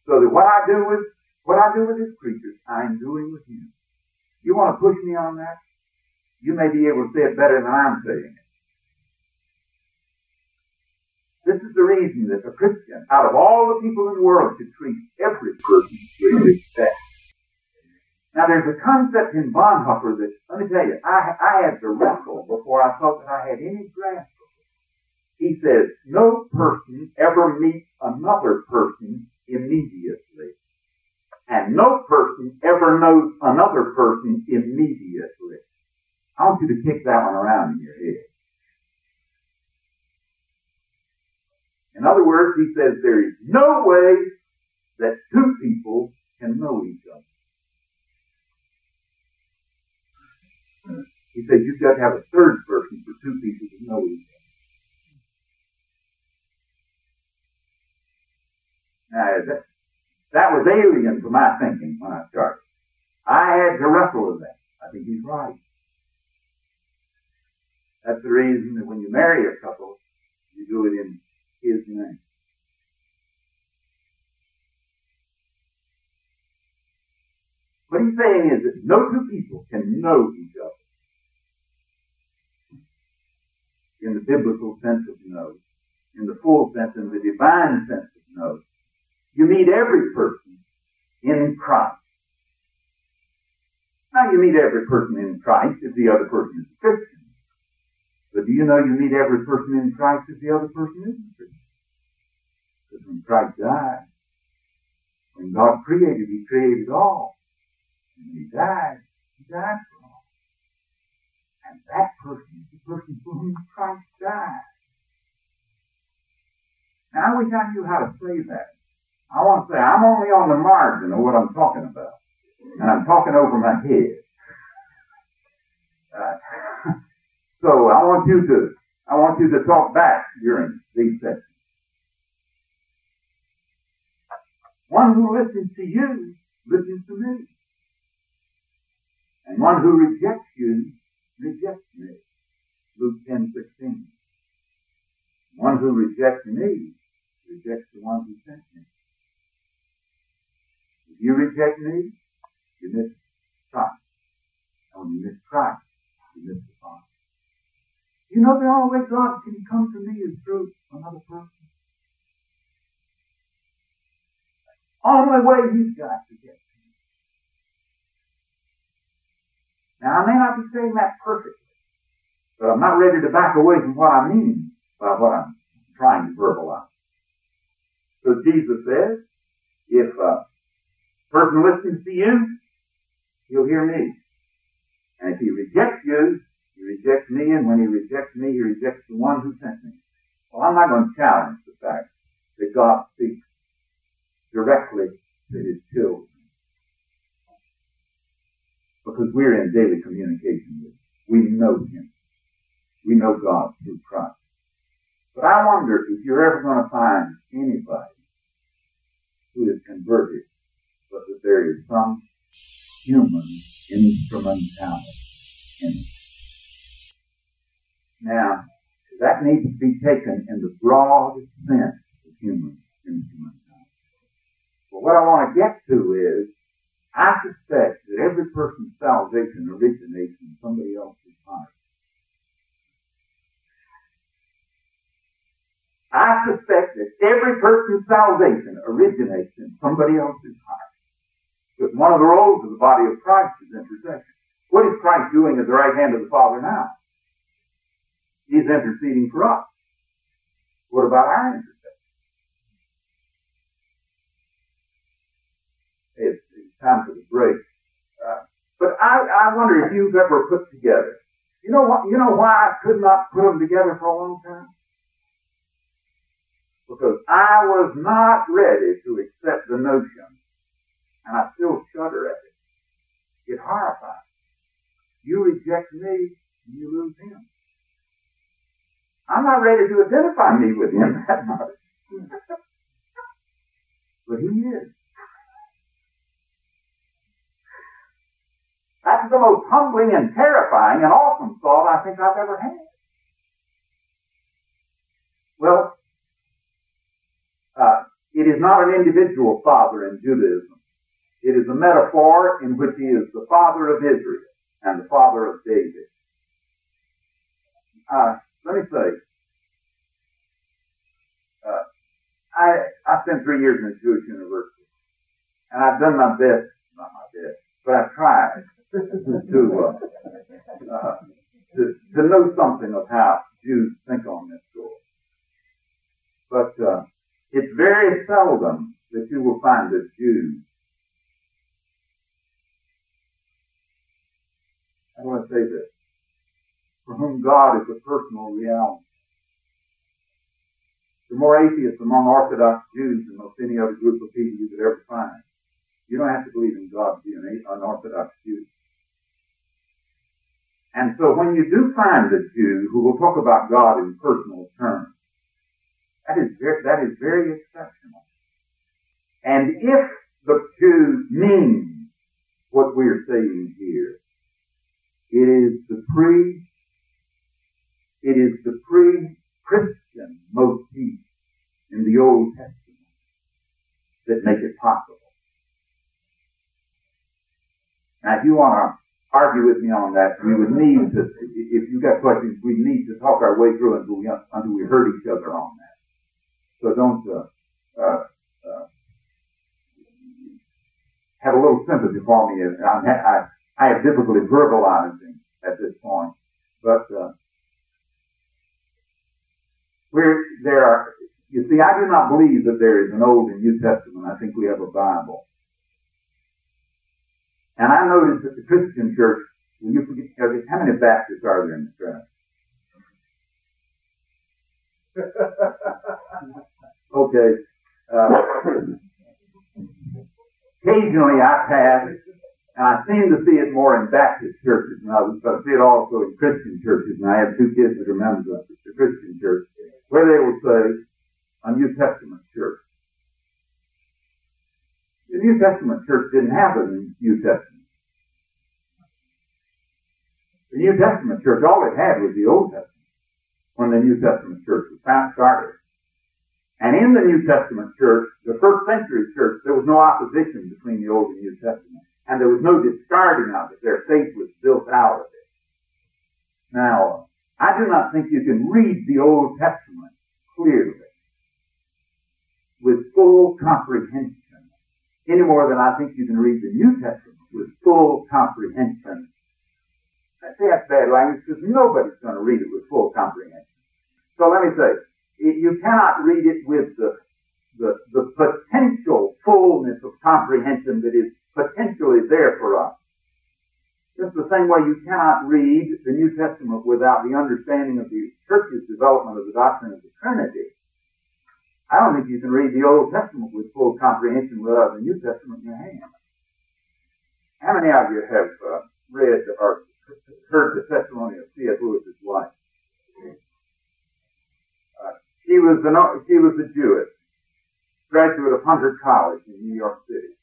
So that what I do with, what I do with His creatures, I'm doing with Him. You want to push me on that? You may be able to say it better than I'm saying it. This is the reason that a Christian, out of all the people in the world, should treat every person with respect. Now there's a concept in Bonhoeffer that, let me tell you, I, I had to wrestle before I thought that I had any grasp of it. He says, no person ever meets another person immediately. And no person ever knows another person immediately. I want you to kick that one around in your head. In other words, he says there is no way that two people can know each other. He says you've got to have a third person for two people to know each other. Now, that, that was alien to my thinking when I started. I had to wrestle with that. I think he's right. That's the reason that when you marry a couple, you do it in his name. What he's saying is that no two people can know each other in the biblical sense of know, in the full sense, in the divine sense of know. You meet every person in Christ. Now you meet every person in Christ if the other person is a Christian. But do you know you meet every person in Christ if the other person isn't Christian? Because when Christ died, when God created, He created all. And when He died, He died for all. And that person is the person for whom Christ died. Now I wish I knew how to say that. I want to say I'm only on the margin of what I'm talking about. And I'm talking over my head. Uh, so I want you to, I want you to talk back during these sessions. One who listens to you listens to me. And one who rejects you rejects me. Luke 10, 16. One who rejects me rejects the one who sent me. If you reject me, you miss Christ. And when you miss Christ, you miss the Father. You know the only way God can come to me is through another person. Only way He's got to get to me. Now I may not be saying that perfectly, but I'm not ready to back away from what I mean by what I'm trying to verbalize. So Jesus says, if a person listens to you, he'll hear me. And if he rejects you, he rejects me, and when he rejects me, he rejects the one who sent me. Well, I'm not going to challenge the fact that God speaks directly to his children. Because we're in daily communication with him. We know him. We know God through Christ. But I wonder if you're ever going to find anybody who is converted, but that there is some human instrumentality needs to be taken in the broad sense of human instrumentality. But what I want to get to is, I suspect that every person's salvation originates in somebody else's heart. I suspect that every person's salvation originates in somebody else's heart. But one of the roles of the body of Christ is intercession. What is Christ doing at the right hand of the Father now? He's interceding for us. What about our intercession? It's, time for the break. Uh, but I, I wonder if you've ever put together. You know what? You know why I could not put them together for a long time? Because I was not ready to accept the notion, and I still shudder at it. It horrifies. You reject me, and you lose him. I'm not ready to identify me with him that much. (laughs) But he is. That's the most humbling and terrifying and awesome thought I think I've ever had. Well, uh, it is not an individual father in Judaism. It is a metaphor in which he is the father of Israel and the father of David. Uh, let me say, uh, I, I spent three years in a Jewish university, and I've done my best, not my best, but I've tried to, uh, uh, to, to know something of how Jews think on this story. But uh, it's very seldom that you will find a Jew. How do I say this? For whom God is a personal reality. Are more atheists among Orthodox Jews than most any other group of people you could ever find. You don't have to believe in God to be an, Orthodox Jew. And so when you do find a Jew who will talk about God in personal terms, that is very, that is very exceptional. And if the Jew means what we're saying here, it is the pre, it is the pre-Christian motif in the Old Testament that make it possible. Now, if you want to argue with me on that, we would need to, if you've got questions, we need to talk our way through until we, until we hurt each other on that. So don't, uh, uh, uh, have a little sympathy for me. I, I, I have difficulty verbalizing at this point, but, uh, where there are, you see, I do not believe that there is an Old and New Testament. I think we have a Bible. And I noticed that the Christian church, will you forget, how many Baptists are there in the church? (laughs) okay. Uh, (laughs) occasionally I pass, and I seem to see it more in Baptist churches than others, but I see it also in Christian churches, and I have two kids that are members of the Christian church, where they will say, a New Testament church. The New Testament church didn't have a New Testament. The New Testament church, all it had was the Old Testament when the New Testament church was started. And in the New Testament church, the first century church, there was no opposition between the Old and New Testament. And there was no discarding of it. Their faith was built out of it. Now, I do not think you can read the Old Testament clearly with full comprehension any more than I think you can read the New Testament with full comprehension. I say that's bad language because nobody's going to read it with full comprehension. So let me say, you cannot read it with the, the, the potential fullness of comprehension that is potentially there for us. Just the same way you cannot read the New Testament without the understanding of the church's development of the doctrine of the Trinity. I don't think you can read the Old Testament with full comprehension without the New Testament in your hand. How many of you have uh, read or heard the testimony of C.S. Lewis's wife? Uh, she was an she was a Jewess, graduate of Hunter College in New York City,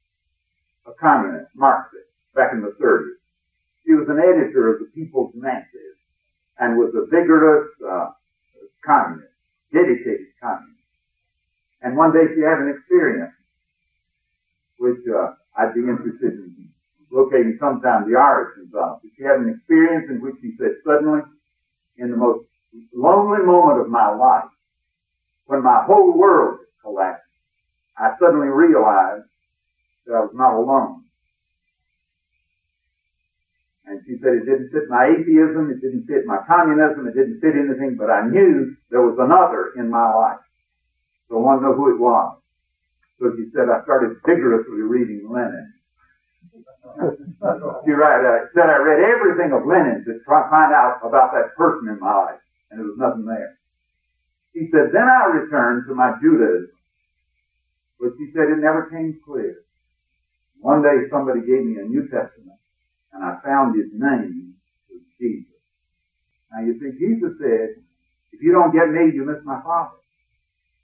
a communist, Marxist, back in the 30s. She was an editor of the People's Masses and was a vigorous uh, communist, dedicated communist. And one day she had an experience, which uh, I'd be interested in locating sometime the origins of. But she had an experience in which she said, suddenly, in the most lonely moment of my life, when my whole world collapsed, I suddenly realized I was not alone. And she said it didn't fit my atheism, it didn't fit my communism, it didn't fit anything, but I knew there was another in my life. So I want to know who it was. So she said, I started vigorously reading Lenin. (laughs) she right, uh, said I read everything of Lenin to try to find out about that person in my life, and there was nothing there. She said, then I returned to my Judaism. But she said it never came clear. One day somebody gave me a New Testament, and I found his name was Jesus. Now you see, Jesus said, if you don't get me, you miss my Father.